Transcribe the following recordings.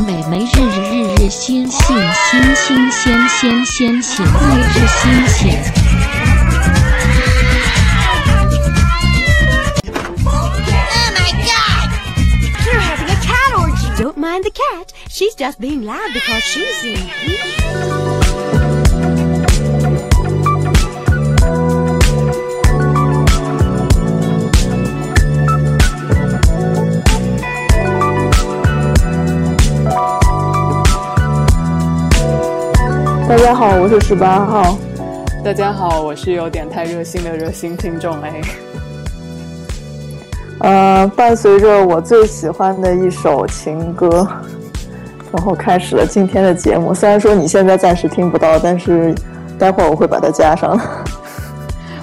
美美日日日日新新新新鲜鲜鲜鲜日日新鲜。Oh my god! You're having a cat orgy. Don't mind the cat. She's just being loud because she's in. 大家好，我是十八号。大家好，我是有点太热心的热心听众 A。呃，伴随着我最喜欢的一首情歌，然后开始了今天的节目。虽然说你现在暂时听不到，但是待会儿我会把它加上。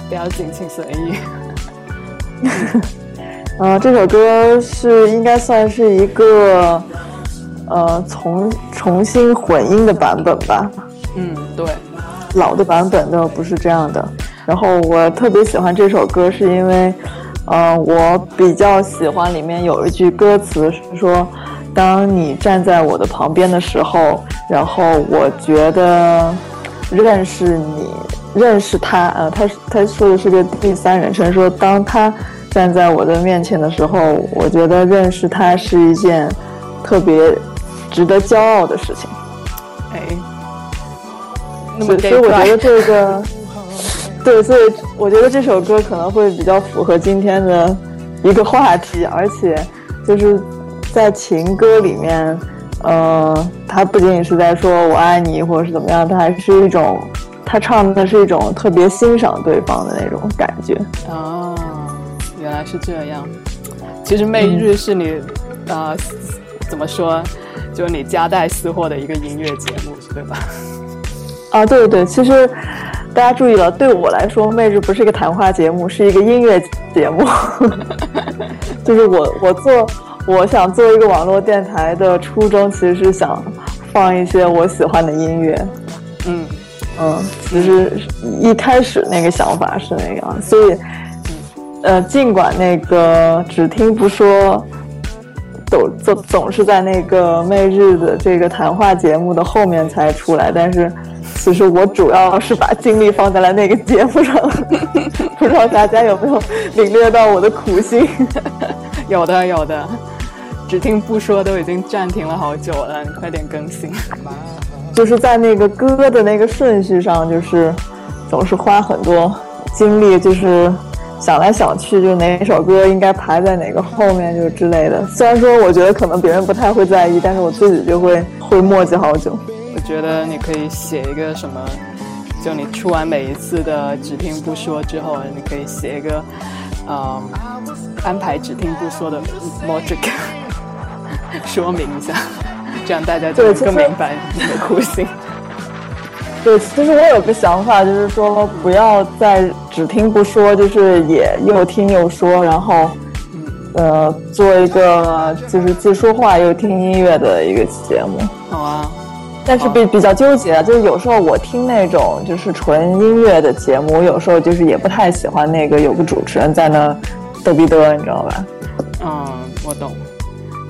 不要紧，请随意。呃，这首歌是应该算是一个呃重重新混音的版本吧。嗯，对，老的版本的不是这样的。然后我特别喜欢这首歌，是因为，呃，我比较喜欢里面有一句歌词是说：“当你站在我的旁边的时候，然后我觉得认识你，认识他。”呃，他他说的是个第三人称，说当他站在我的面前的时候，我觉得认识他是一件特别值得骄傲的事情。哎，那么所以我觉得这个，对，所以我觉得这首歌可能会比较符合今天的一个话题，而且就是在情歌里面，呃，他不仅仅是在说我爱你或者是怎么样，他还是一种，他唱的是一种特别欣赏对方的那种感觉。哦，原来是这样。其实《媚日》是你啊、呃怎么说？就是你夹带私货的一个音乐节目，对吧？啊，对对，其实大家注意了，对我来说，《媚日》不是一个谈话节目，是一个音乐节目。就是我我做我想做一个网络电台的初衷，其实是想放一些我喜欢的音乐。嗯，嗯，其实一开始那个想法是那样，所以呃，尽管那个只听不说。总总总是在那个《媚日》的这个谈话节目的后面才出来，但是其实我主要是把精力放在了那个节目上，不知道大家有没有领略到我的苦心？有的有的，只听不说都已经暂停了好久了，你快点更新。就是在那个歌的那个顺序上，就是总是花很多精力，就是想来想去，就哪首歌应该排在哪个后面，就之类的。虽然说我觉得可能别人不太会在意，但是我自己就会会磨叽好久。我觉得你可以写一个什么，就你出完每一次的只听不说之后，你可以写一个，呃，安排只听不说的 logic，说明一下，这样大家就更明白你的苦心。对，其实我有个想法，就是说不要再只听不说，就是也又听又说，然后，呃，做一个就是既说话又听音乐的一个节目。好啊，但是比比较纠结啊，就是有时候我听那种就是纯音乐的节目，我有时候就是也不太喜欢那个有个主持人在那嘚逼嘚，你知道吧？嗯，我懂。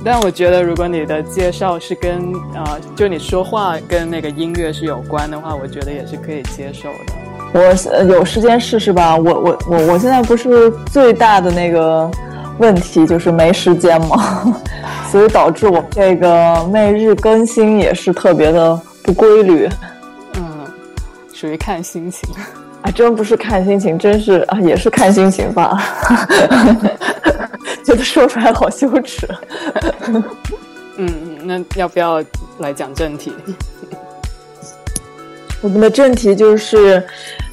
但我觉得，如果你的介绍是跟啊、呃就你说话跟那个音乐是有关的话，我觉得也是可以接受的。我呃有时间试试吧。我我我我现在不是最大的那个问题就是没时间嘛，所以导致我这个每日更新也是特别的不规律。嗯，属于看心情。啊，真不是看心情，真是啊，也是看心情吧。觉得说出来好羞耻。嗯，那要不要来讲正题？我们的正题就是，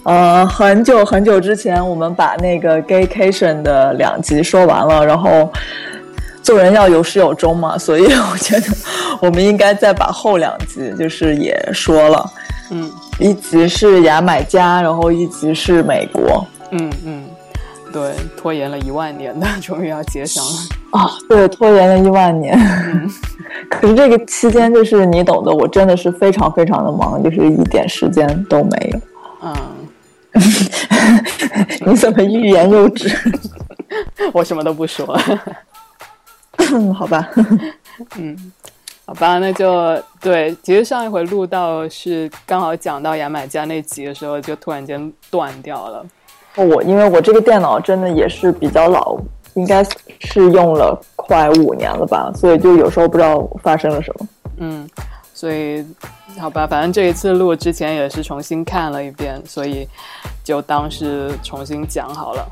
呃，很久很久之前，我们把那个 Gaycation 的两集说完了，然后做人要有始有终嘛，所以我觉得我们应该再把后两集就是也说了，嗯一集是牙买加，然后一集是美国。嗯嗯，对，拖延了一万年的，终于要接上了。啊，对，拖延了一万年。可是这个期间，就是你懂的，我真的是非常非常的忙，就是一点时间都没有。嗯，你怎么欲言又止？我什么都不说。嗯，好吧。嗯好吧，那就对。其实上一回录到是刚好讲到牙买加那集的时候，就突然间断掉了。我因为我这个电脑真的也是比较老，应该是用了快五年了吧，所以就有时候不知道发生了什么。嗯，所以好吧，反正这一次录之前也是重新看了一遍，所以就当是重新讲好了。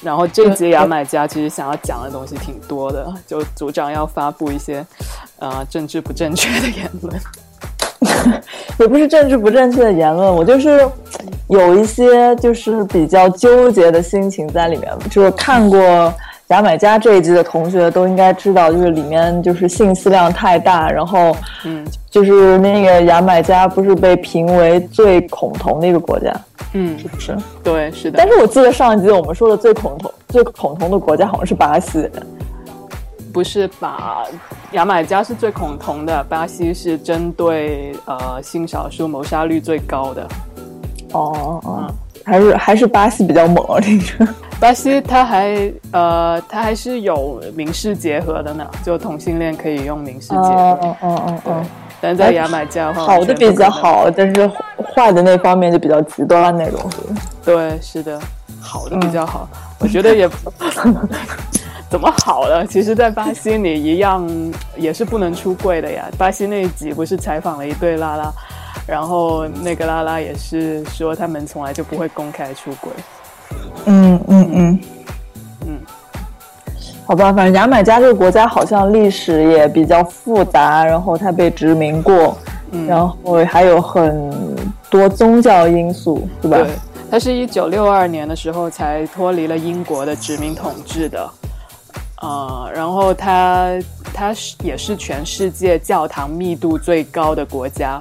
然后这集牙买加其实想要讲的东西挺多的，就组长要发布一些呃政治不正确的言论。也不是政治不正确的言论，我就是有一些就是比较纠结的心情在里面。就是看过牙买加这一季的同学都应该知道，就是里面就是信息量太大，然后嗯就是那个牙买加不是被评为最恐同的一个国家，嗯，是不是？对，是的但。是我记得上一集我们说的最恐同、最恐同的国家好像是巴西。不是吧牙买加是最恐同的，巴西是针对呃性少数谋杀率最高的。哦哦哦，还是还是巴西比较猛，这个。巴西它还呃它还是有民事结合的呢，就同性恋可以用民事结合。哦哦哦哦但在牙买加的话，好的比。较好，但是坏的那方面就比较极端那种。对，是的，好的比较好。我觉得也 怎么好了？其实，在巴西你一样也是不能出柜的呀。巴西那一集不是采访了一对拉拉，然后那个拉拉也是说他们从来就不会公开出轨。嗯嗯嗯。嗯，好吧，反正牙买加这个国家好像历史也比较复杂，然后它被殖民过，嗯。然后还有很多宗教因素，对吧？对，它是一九六二年的时候才脱离了英国的殖民统治的，呃，然后它它是也是全世界教堂密度最高的国家，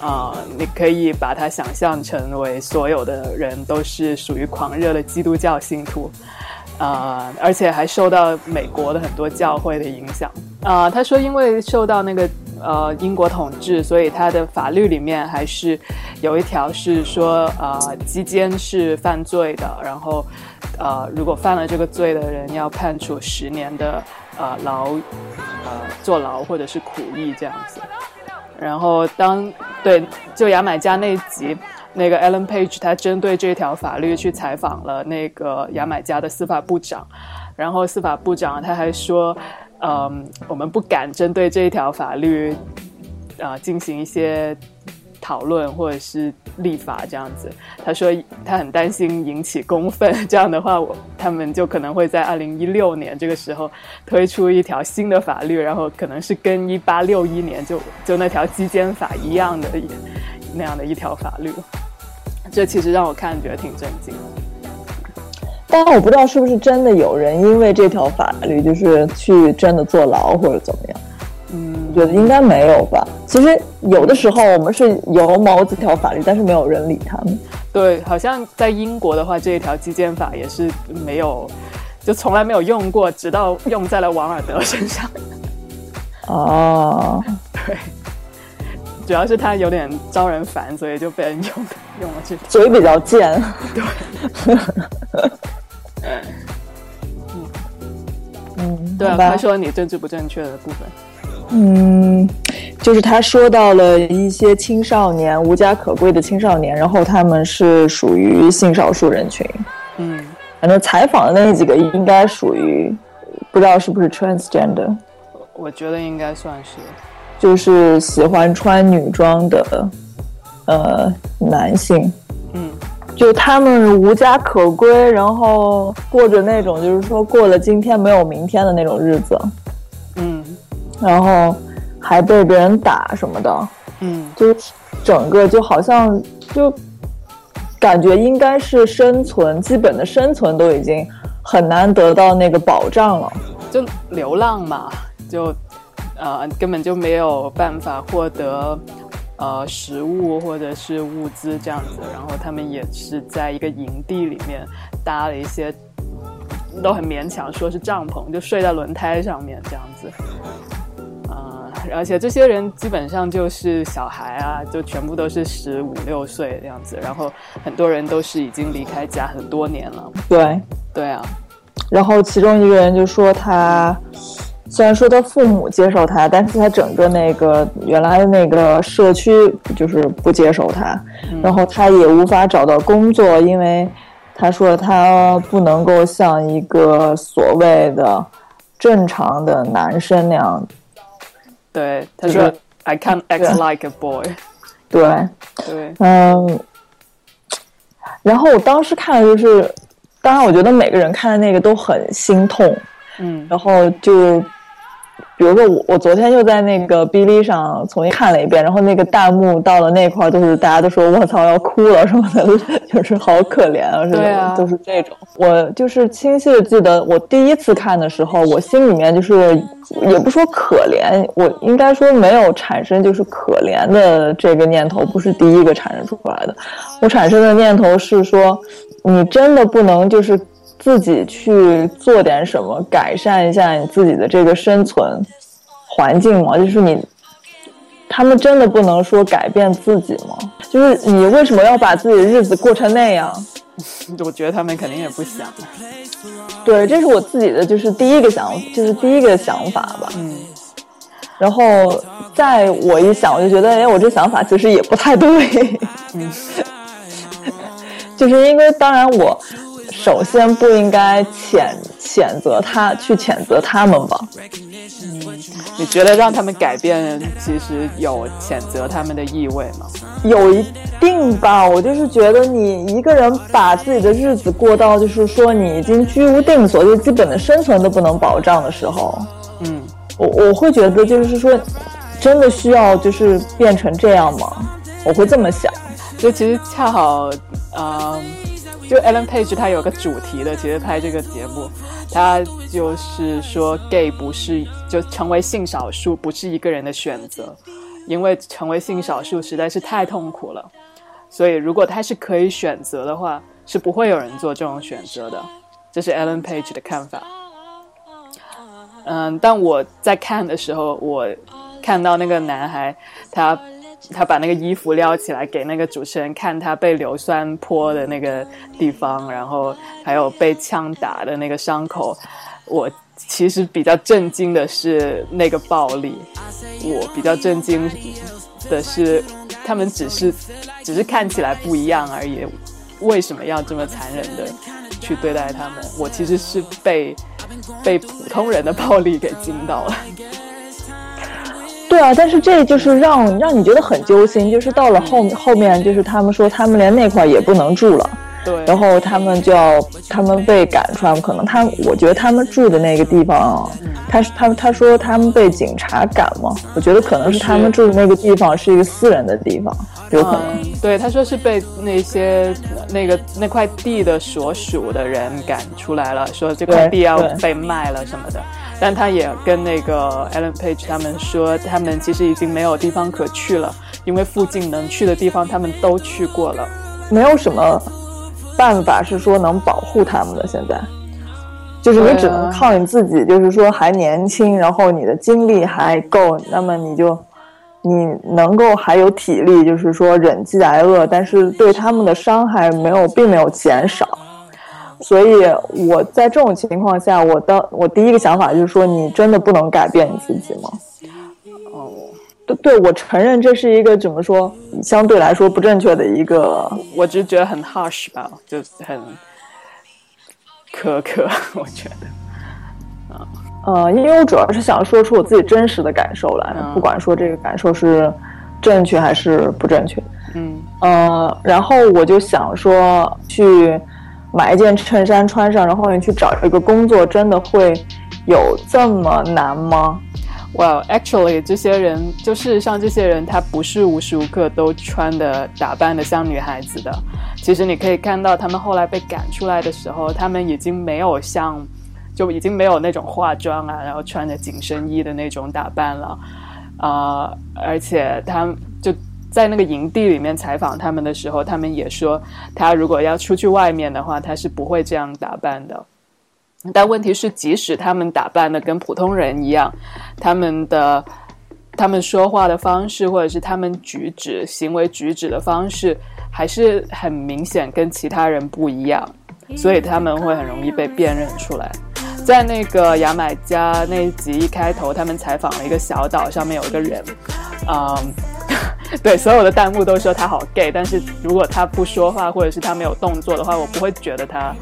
啊、你可以把它想象成为所有的人都是属于狂热的基督教信徒。啊、而且还受到美国的很多教会的影响。啊、他说因为受到那个呃英国统治，所以他的法律里面还是有一条是说，呃，基奸是犯罪的，然后呃，如果犯了这个罪的人要判处十年的呃牢，呃坐牢或者是苦役这样子。然后当对就牙买加那集，那个 Ellen Page 他针对这条法律去采访了那个牙买加的司法部长，然后司法部长他还说，嗯，我们不敢针对这一条法律，啊、进行一些讨论或者是立法这样子。他说他很担心引起公愤，这样的话我他们就可能会在二零一六年这个时候推出一条新的法律，然后可能是跟一八六一年就就那条基奸法一样的那样的一条法律。这其实让我看觉得挺震惊。但我不知道是不是真的有人因为这条法律就是去真的坐牢或者怎么样。嗯我觉得应该没有吧。其实有的时候我们是有某几条法律，但是没有人理他们。对，好像在英国的话，这一条基建法也是没有，就从来没有用过，直到用在了王尔德身上。哦，对，主要是他有点招人烦，所以就被人用用了这条。嘴比较贱。对 嗯，对啊，好吧快说你政治不正确的部分。嗯，就是他说到了一些青少年无家可归的青少年，然后他们是属于性少数人群。嗯反正采访的那几个应该属于，不知道是不是 transgender，我觉得应该算是。就是喜欢穿女装的呃男性。嗯就他们无家可归，然后过着那种就是说过了今天没有明天的那种日子，嗯然后还被别人打什么的，嗯就整个就好像就感觉应该是生存基本的生存都已经很难得到那个保障了。就流浪嘛，就呃根本就没有办法获得呃食物或者是物资这样子，然后他们也是在一个营地里面搭了一些，都很勉强说是帐篷，就睡在轮胎上面这样子。呃，而且这些人基本上就是小孩啊，就全部都是十五六岁这样子，然后很多人都是已经离开家很多年了。对，对啊，然后其中一个人就说他，虽然说他父母接受他，但是他整个那个原来的那个社区就是不接受他，然后他也无法找到工作，因为他说他不能够像一个所谓的正常的男生那样，对，他说就是 I can't act like a boy。对，对，嗯，然后我当时看的就是，当然我觉得每个人看的那个都很心痛，嗯。然后就，比如说我我昨天又在那个哔哩上重新看了一遍，然后那个弹幕到了那块儿就是大家都说我操要哭了什么的，就是好可怜啊，是对啊都是这种。我就是清晰的记得我第一次看的时候，我心里面就是也不说可怜，我应该说没有产生就是可怜的这个念头，不是第一个产生出来的。我产生的念头是说，你真的不能就是自己去做点什么，改善一下你自己的这个生存环境吗？就是你，他们真的不能说改变自己吗？就是你为什么要把自己的日子过成那样？我觉得他们肯定也不想。对，这是我自己的，就是第一个想，就是第一个想法吧。嗯，然后在我一想，我就觉得，哎，我这想法其实也不太对。嗯 就是因为，当然我首先不应该谴谴责他，去谴责他们吧。你觉得让他们改变，其实有谴责他们的意味吗？有一定吧，我就是觉得你一个人把自己的日子过到，就是说你已经居无定所，就基本的生存都不能保障的时候，嗯，我我会觉得就是说，真的需要就是变成这样吗？我会这么想。就其实恰好，嗯，就 Ellen Page 他有个主题的，其实拍这个节目，他就是说 gay 不是就成为性少数不是一个人的选择，因为成为性少数实在是太痛苦了，所以如果他是可以选择的话，是不会有人做这种选择的，这是 Ellen Page 的看法。嗯，但我在看的时候，我看到那个男孩，他他把那个衣服撩起来给那个主持人看，他被硫酸泼的那个地方，然后还有被枪打的那个伤口。我其实比较震惊的是那个暴力，我比较震惊的是他们只是只是看起来不一样而已，为什么要这么残忍的去对待他们？我其实是被被普通人的暴力给惊到了。对啊，但是这就是让让你觉得很揪心，就是到了后后面，就是他们说他们连那块也不能住了，对，然后他们就要他们被赶出来，可能他我觉得他们住的那个地方，他他他说他们被警察赶嘛，我觉得可能是他们住的那个地方是一个私人的地方，有可能。嗯，对，他说是被那些那个那块地的所属的人赶出来了，说这块地要被卖了什么的。但他也跟那个 Ellen Page 他们说，他们其实已经没有地方可去了，因为附近能去的地方他们都去过了。没有什么办法是说能保护他们的。现在，就是你只能靠你自己，就是说还年轻，然后你的精力还够，那么你就你能够还有体力，就是说忍饥挨饿，但是对他们的伤害没有，并没有减少。所以我在这种情况下，我的我第一个想法就是说，你真的不能改变你自己吗？哦，对，对我承认这是一个怎么说，相对来说不正确的一个我只是觉得很 harsh 吧，就很苛刻，我觉得。呃，因为我主要是想说出我自己真实的感受来，嗯不管说这个感受是正确还是不正确。嗯呃，然后我就想说，去买一件衬衫穿上，然后你去找一个工作，真的会有这么难吗？Well, actually，这些人就事实上，这些人他不是无时无刻都穿的打扮的像女孩子的。其实你可以看到，他们后来被赶出来的时候，他们已经没有像，就已经没有那种化妆啊，然后穿着紧身衣的那种打扮了。啊、而且他在那个营地里面采访他们的时候，他们也说，他如果要出去外面的话，他是不会这样打扮的。但问题是，即使他们打扮的跟普通人一样，他们的他们说话的方式，或者是他们举止、行为举止的方式，还是很明显跟其他人不一样，所以他们会很容易被辨认出来。在那个牙买加那一集一开头，他们采访了一个小岛，上面有一个人，嗯，对，所有的弹幕都说他好 gay，但是如果他不说话或者是他没有动作的话，我不会觉得他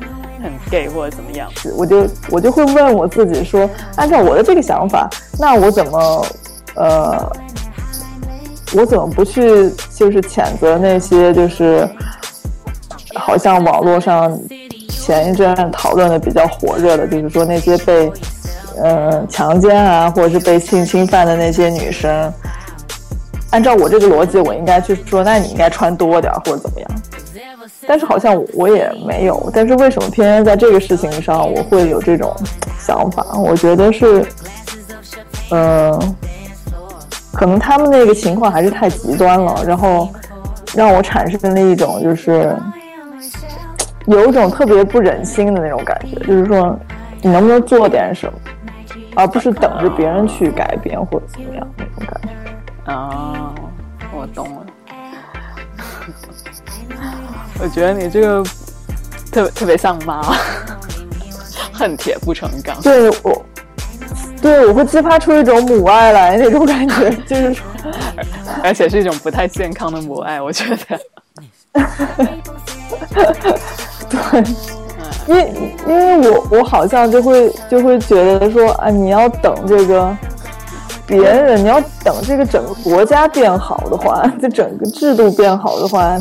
很 gay 或者怎么样。我就我就会问我自己说，按照我的这个想法，那我怎么呃，我怎么不去就是谴责那些就是好像网络上前一阵讨论的比较火热的，就是说那些被呃强奸啊或者是被性侵犯的那些女生，按照我这个逻辑，我应该去说，那你应该穿多点或者怎么样。但是好像我也没有，但是为什么偏偏在这个事情上我会有这种想法？我觉得是，嗯、可能他们那个情况还是太极端了，然后让我产生了一种就是有一种特别不忍心的那种感觉，就是说你能不能做点什么，而不是等着别人去改变或者怎么样那种感觉。啊，我懂了。我觉得你这个特别特别像妈，恨铁不成钢。对我，对我会激发出一种母爱来那种感觉，就是说，而且是一种不太健康的母爱，我觉得。对，因为因为我我好像就会就会觉得说啊，你要等这个别人，你要等这个整个国家变好的话，这整个制度变好的话，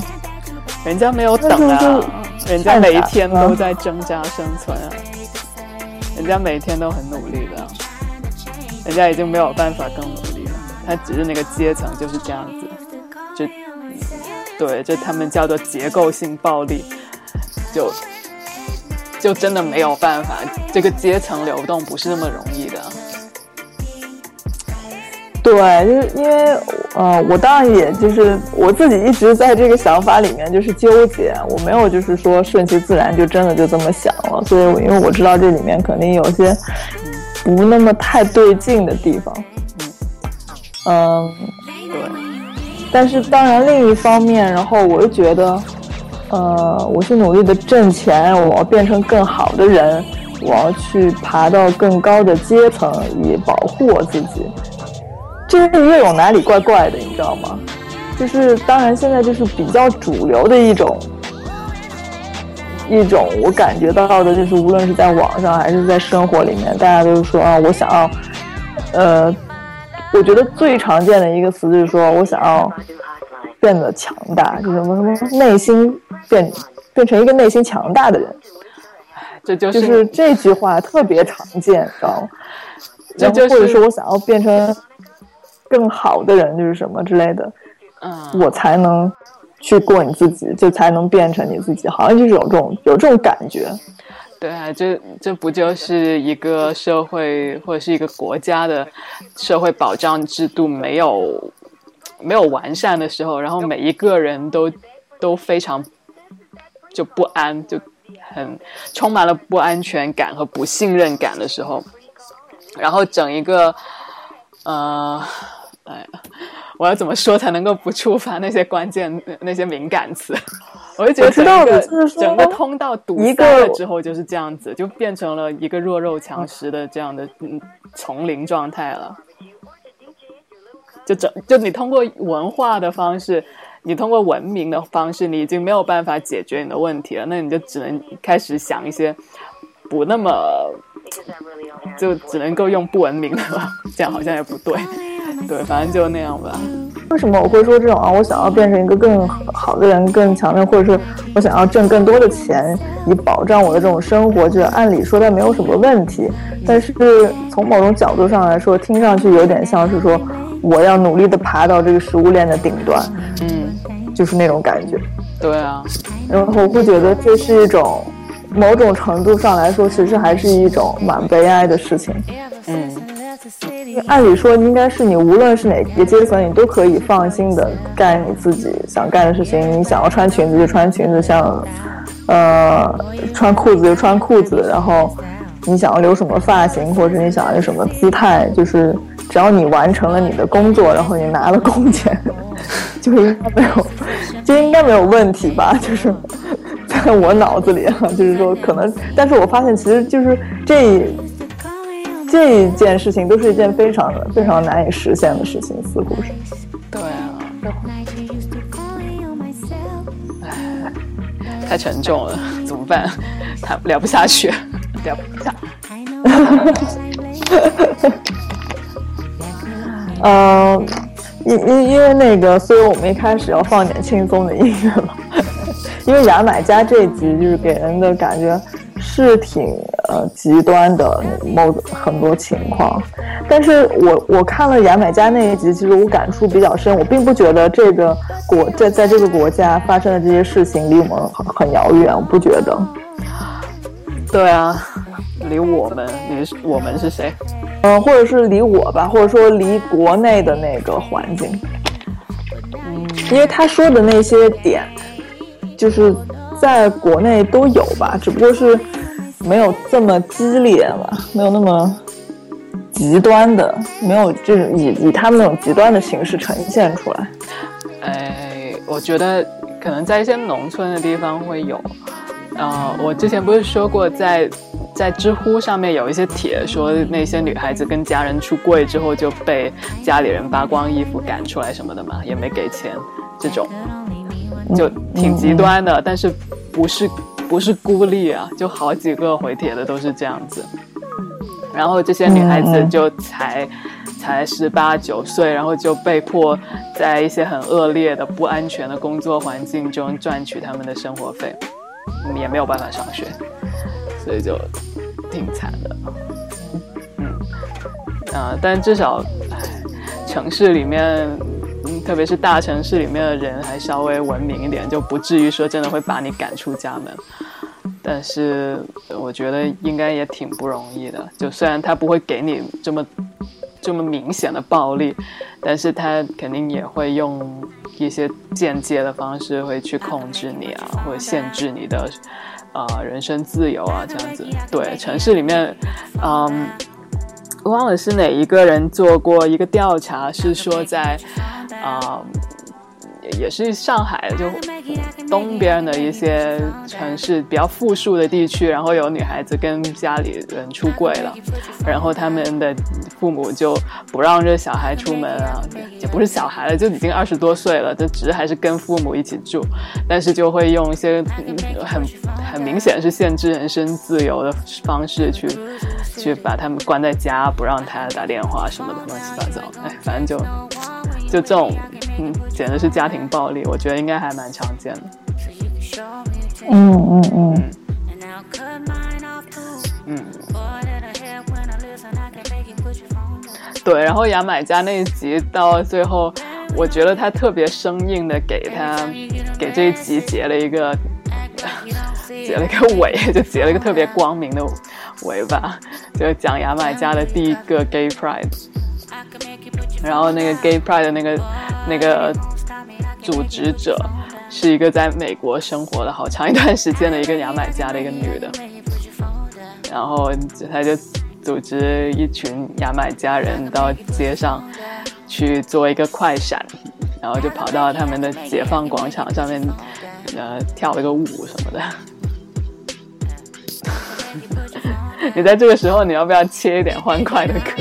人家没有等啊，人家每一天都在挣扎生存啊，人家每天都很努力的。啊，人家已经没有办法更努力了，他只是那个阶层就是这样子，就对，就他们叫做结构性暴力，就就真的没有办法，这个阶层流动不是那么容易的。对，就是因为呃，我当然也就是我自己一直在这个想法里面就是纠结，我没有就是说顺其自然就真的就这么想了，所以我因为我知道这里面肯定有些不那么太对劲的地方，嗯，对，但是当然另一方面，然后我又觉得，呃，我是努力的挣钱，我要变成更好的人，我要去爬到更高的阶层，以保护我自己。这个又有哪里怪怪的，你知道吗？就是当然现在就是比较主流的一种一种我感觉到的，就是无论是在网上还是在生活里面，大家都是说啊，我想要，呃，我觉得最常见的一个词就是说我想要变得强大，就什么什么内心变变成一个内心强大的人，这就就是是这句话特别常见，知道吗？这就是然后或者说我想要变成更好的人，就是什么之类的，嗯，我才能去过你自己，就才能变成你自己，好像就是有这种有这种感觉。对啊，这这不就是一个社会或者是一个国家的社会保障制度没有没有完善的时候，然后每一个人都都非常就不安，就很充满了不安全感和不信任感的时候，然后整一个呃，哎呀，我要怎么说才能够不触发那些关键那些敏感词？我就觉得整个通道堵一塞了个之后就是这样子，就变成了一个弱肉强食的这样的嗯丛林状态了。就整就你通过文化的方式，你通过文明的方式，你已经没有办法解决你的问题了，那你就只能开始想一些不那么，就只能够用不文明的了，这样好像也不对，对，反正就那样吧。为什么我会说这种啊？我想要变成一个更好的人，更强的，或者是我想要挣更多的钱，以保障我的这种生活，就是按理说它没有什么问题，但是从某种角度上来说，听上去有点像是说我要努力的爬到这个食物链的顶端，嗯，就是那种感觉。对啊，然后我会觉得这是一种某种程度上来说，其实还是一种蛮悲哀的事情。嗯，按理说，应该是你无论是哪个阶层，你都可以放心的干你自己想干的事情。你想要穿裙子就穿裙子，像呃穿裤子就穿裤子，然后你想要留什么发型，或者你想要有什么姿态，就是只要你完成了你的工作，然后你拿了工钱，就应该没有，就应该没有问题吧？就是在我脑子里啊，就是说可能，但是我发现其实就是这这一件事情都是一件非常非常难以实现的事情，似乎是。对啊，太沉重了，怎么办？谈聊不下去，聊不下。嗯，因因因为那个，所以我们一开始要放点轻松的音乐嘛。因为牙买加这集就是给人的感觉是挺呃极端的某很多情况，但是我我看了牙买加那一集，其实我感触比较深。我并不觉得这个国在在这个国家发生的这些事情离我们很很遥远，我不觉得。对啊，离我们，离我们是谁？嗯，或者是离我吧，或者说离国内的那个环境。嗯，因为他说的那些点。就是在国内都有吧，只不过是没有这么激烈吧，没有那么极端的，没有这种以以他们那种极端的形式呈现出来。哎，我觉得可能在一些农村的地方会有。呃，我之前不是说过，在在知乎上面有一些帖说那些女孩子跟家人出柜之后就被家里人扒光衣服赶出来什么的嘛，也没给钱这种。就挺极端的，但是不是不是孤立啊？就好几个回帖的都是这样子。然后这些女孩子就才才十八九岁，然后就被迫在一些很恶劣的、不安全的工作环境中赚取他们的生活费，也没有办法上学，所以就挺惨的。嗯，啊，但至少城市里面。特别是大城市里面的人还稍微文明一点，就不至于说真的会把你赶出家门。但是我觉得应该也挺不容易的。就虽然他不会给你这么这么明显的暴力，但是他肯定也会用一些间接的方式会去控制你啊，或者限制你的啊人身自由啊这样子。对，城市里面，嗯。忘了是哪一个人做过一个调查，是说在，啊。也是上海，就东边的一些城市比较富庶的地区，然后有女孩子跟家里人出柜了，然后他们的父母就不让这小孩出门啊，也不是小孩了，就已经二十多岁了，就只是还是跟父母一起住，但是就会用一些很很明显是限制人身自由的方式去去把他们关在家，不让他打电话什么的，乱七八糟，哎，反正就。就这种，嗯，简直是家庭暴力，我觉得应该还蛮常见的。嗯嗯嗯。嗯。对，然后牙买加那一集到最后，我觉得他特别生硬的给他给这一集结了一个结了一个尾，就结了一个特别光明的尾巴，就讲牙买加的第一个 Gay Pride。然后那个 Gay Pride 的那个那个组织者是一个在美国生活了好长一段时间的一个牙买加的一个女的，然后她就组织一群牙买加人到街上去做一个快闪，然后就跑到他们的解放广场上面，呃，跳了个舞什么的。你在这个时候，你要不要切一点欢快的歌？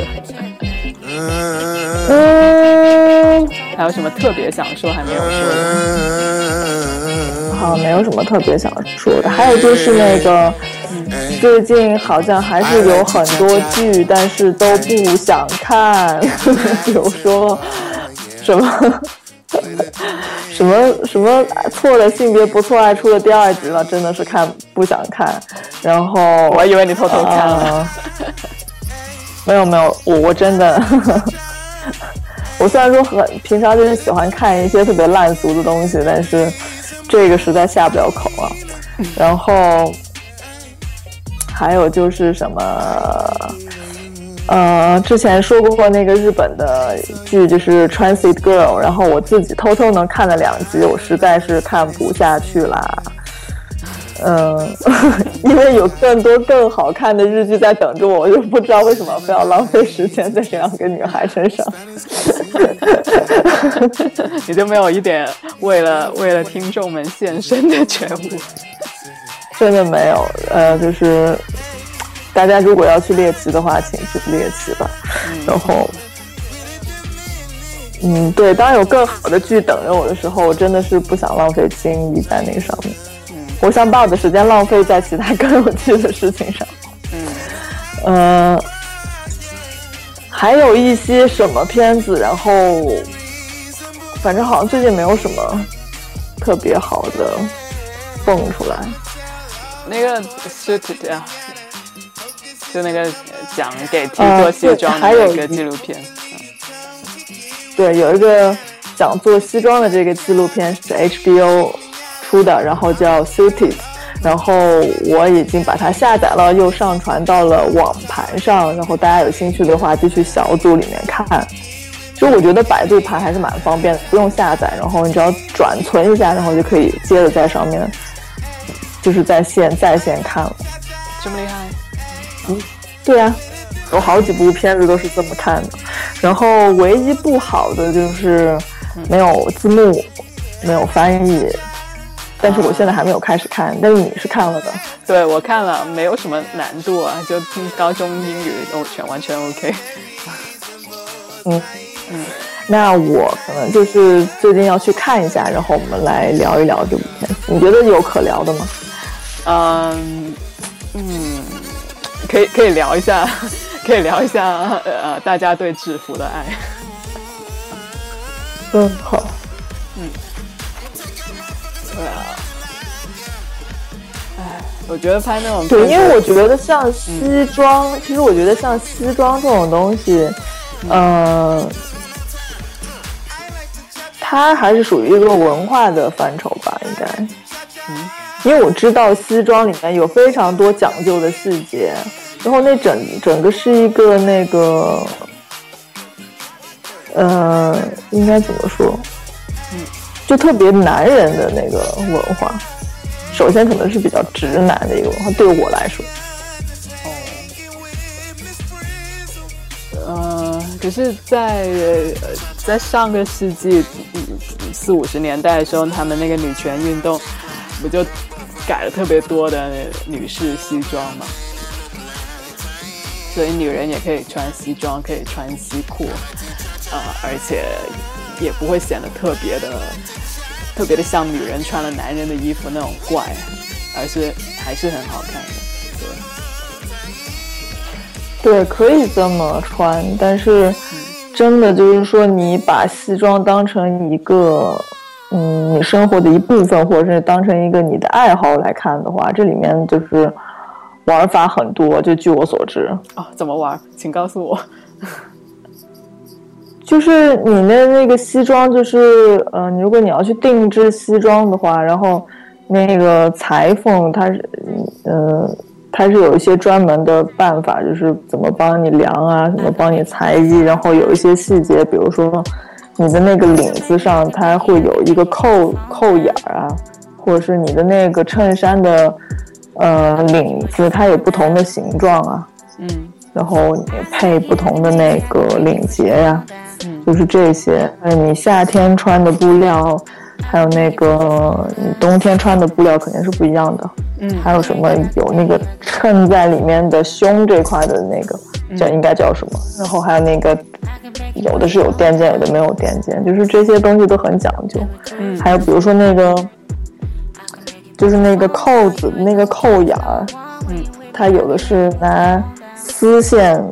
嗯，还有什么特别想说还没有说的？好，没有什么特别想说的。还有就是那个，最近好像还是有很多剧，但是都不想看。比如说什么什么什么错的性别不错爱出的第二集了，真的是看不想看。然后 我还以为你偷偷看了。没有没有，我我真的，我虽然说很平常就是喜欢看一些特别烂俗的东西，但是这个实在下不了口啊。然后还有就是什么，呃，之前说过那个日本的剧就是《Transit Girl》，然后我自己偷偷能看了两集，我实在是看不下去啦。嗯，因为有更多更好看的日剧在等着我，我就不知道为什么非要浪费时间在这两个女孩身上。你就没有一点为了为了听众们献身的觉悟？真的没有，呃，就是大家如果要去猎奇的话，请去猎奇吧。然后，嗯，对，当有更好的剧等着我的时候，我真的是不想浪费精力在那个上面。我想把我的时间浪费在其他更有趣的事情上。嗯，呃，还有一些什么片子，然后反正好像最近没有什么特别好的蹦出来。那个是这样，就那个讲给 T 做西装还有的一个纪录片。对，有一个讲做西装的这个纪录片是 HBO 出的，然后叫 Suited，然后我已经把它下载了，又上传到了网盘上，然后大家有兴趣的话就去小组里面看。其实我觉得百度盘还是蛮方便的，不用下载，然后你只要转存一下，然后就可以接着在上面，就是在线在线看了。这么厉害？对啊、有好几部片子都是这么看的。然后唯一不好的就是没有字幕，没有翻译。但是我现在还没有开始看，但是你是看了的。对我看了，没有什么难度啊，就听高中英语都全完全 OK。嗯嗯，那我可能就是最近要去看一下，然后我们来聊一聊这部片子。你觉得有可聊的吗？嗯嗯，可以可以聊一下，可以聊一下呃大家对制服的爱。嗯，好。嗯对啊，哎，我觉得拍那种对，因为我觉得像西装，其实我觉得像西装这种东西，嗯、它还是属于一个文化的范畴吧，应该。嗯，因为我知道西装里面有非常多讲究的细节，然后那整整个是一个那个，呃，应该怎么说？嗯，就特别男人的那个文化。首先可能是比较直男的一个文化，对我来说。呃，可是在，呃在上个世纪四五十年代的时候，他们那个女权运动不就改了特别多的女士西装嘛？所以女人也可以穿西装，可以穿西裤，呃，而且也不会显得特别的、特别的像女人穿了男人的衣服那种怪，而是还是很好看的。对。对，可以这么穿，但是真的就是说，你把西装当成一个，嗯，你生活的一部分，或者是当成一个你的爱好来看的话，这里面就是玩法很多。就据我所知，哦，怎么玩？请告诉我。就是你的那个西装，就是呃，你如果你要去定制西装的话，然后那个裁缝他是，呃，他是有一些专门的办法，就是怎么帮你量啊，怎么帮你裁衣，然后有一些细节，比如说你的那个领子上，它会有一个扣扣眼儿啊，或者是你的那个衬衫的呃领子，它有不同的形状啊，嗯然后你配不同的那个领结呀、嗯就是这些。还有你夏天穿的布料，还有那个你冬天穿的布料肯定是不一样的。嗯还有什么有那个衬在里面的胸这块的那个叫应该叫什么？然后还有那个有的是有垫肩，有的没有垫肩，就是这些东西都很讲究。嗯还有比如说那个，就是那个扣子那个扣眼儿，嗯，它有的是拿丝线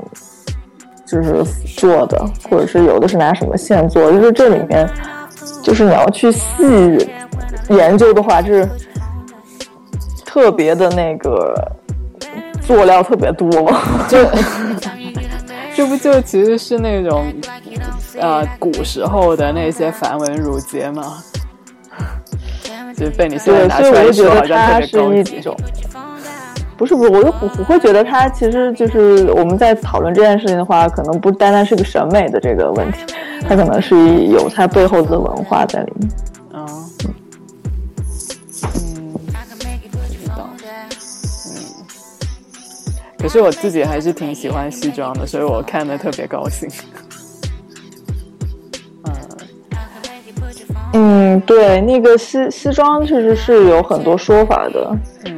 就是做的，或者是有的是拿什么线做，就是这里面就是你要去细研究的话，就是特别的那个做料特别多。就 这不就其实是那种呃古时候的那些繁文缛节吗？就是被你现在对，拿所以我就觉出来说，得好像特别它是一高级。种，不是不是，我就我我会觉得它其实就是我们在讨论这件事情的话，可能不单单是个审美的这个问题，它可能是有它背后的文化在里面。可是我自己还是挺喜欢西装的，所以我看的特别高兴。嗯嗯，嗯，对，那个西西装确实是有很多说法的。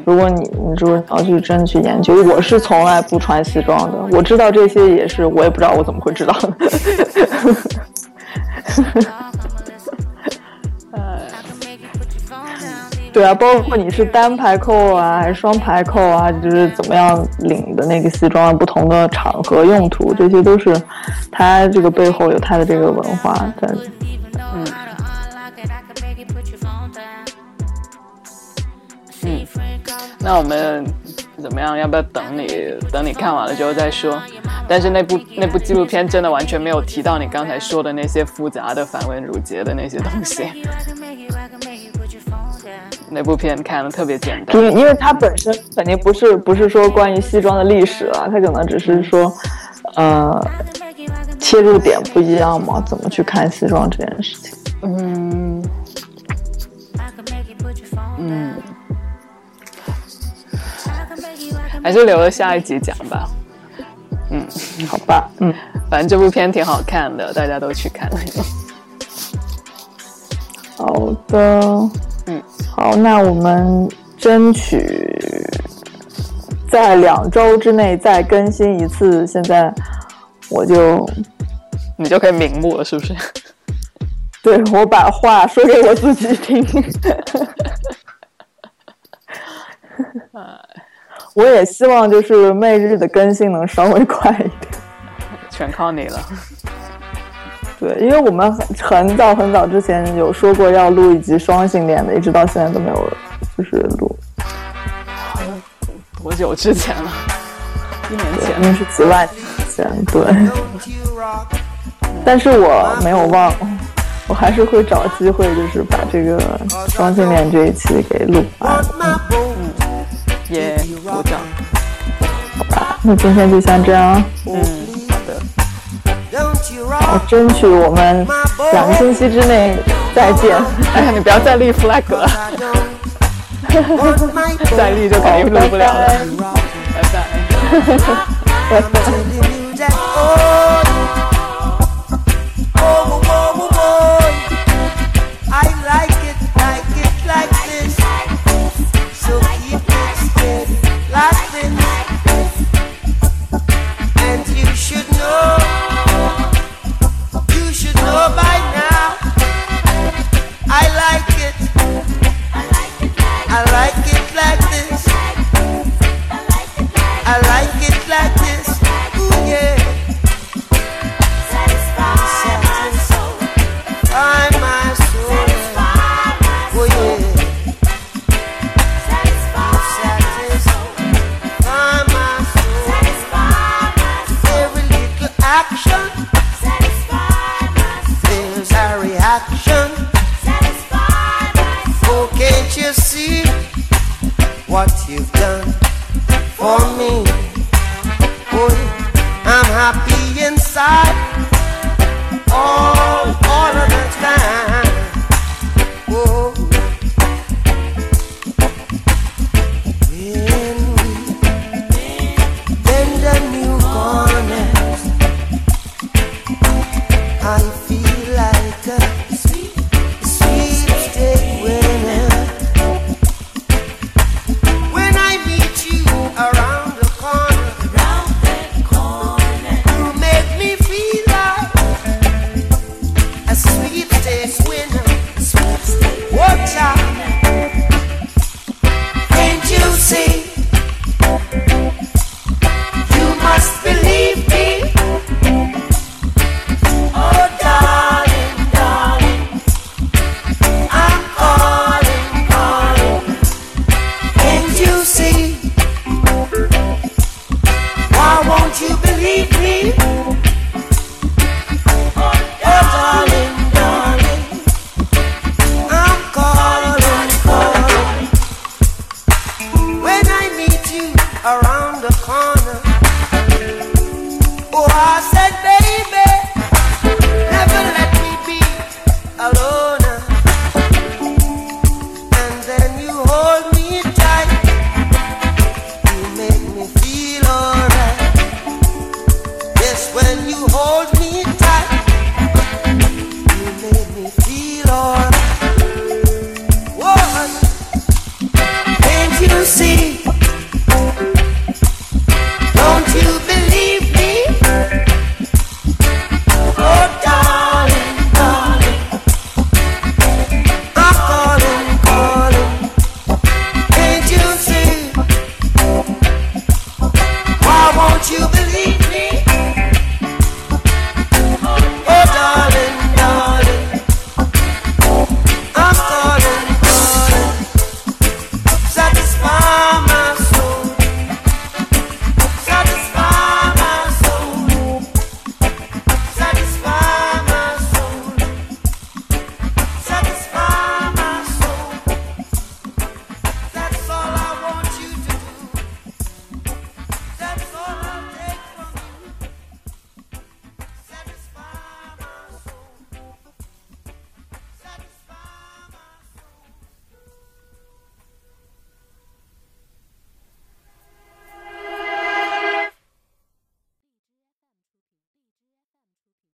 如果你你如果要去真去研究，我是从来不穿西装的。我知道这些也是，我也不知道我怎么会知道的。对啊，包括你是单排扣啊，还是双排扣啊，就是怎么样领的那个西装，不同的场合用途，这些都是它这个背后有它的这个文化在。嗯嗯，那我们怎么样？要不要等你等你看完了之后再说？但是那部那部纪录片真的完全没有提到你刚才说的那些复杂的繁文缛节的那些东西。那部片看的特别简单，因为因为它本身肯定不是不是说关于西装的历史了，它可能只是说，呃，切入点不一样嘛，怎么去看西装这件事情？嗯嗯，还是留了下一集讲吧。嗯，好吧，嗯，反正这部片挺好看的，大家都去看。好的，嗯，好，那我们争取在两周之内再更新一次。现在我就你就可以瞑目了，是不是？对我把话说给我自己听。我也希望就是媚日的更新能稍微快一点。全靠你了。对，因为我们很很早很早之前有说过要录一集双性恋的，一直到现在都没有，就是录。多久之前了？一年前，那是几万年前。对。但是我没有忘，我还是会找机会，就是把这个双性恋这一期给录完。嗯，也，鼓掌。好吧，那今天就先这样。嗯，好的。好，争取我们两个星期之内再见。哎呀，你不要再立 flag 了，再立就肯定录不了了。拜拜。拜拜。like this. I like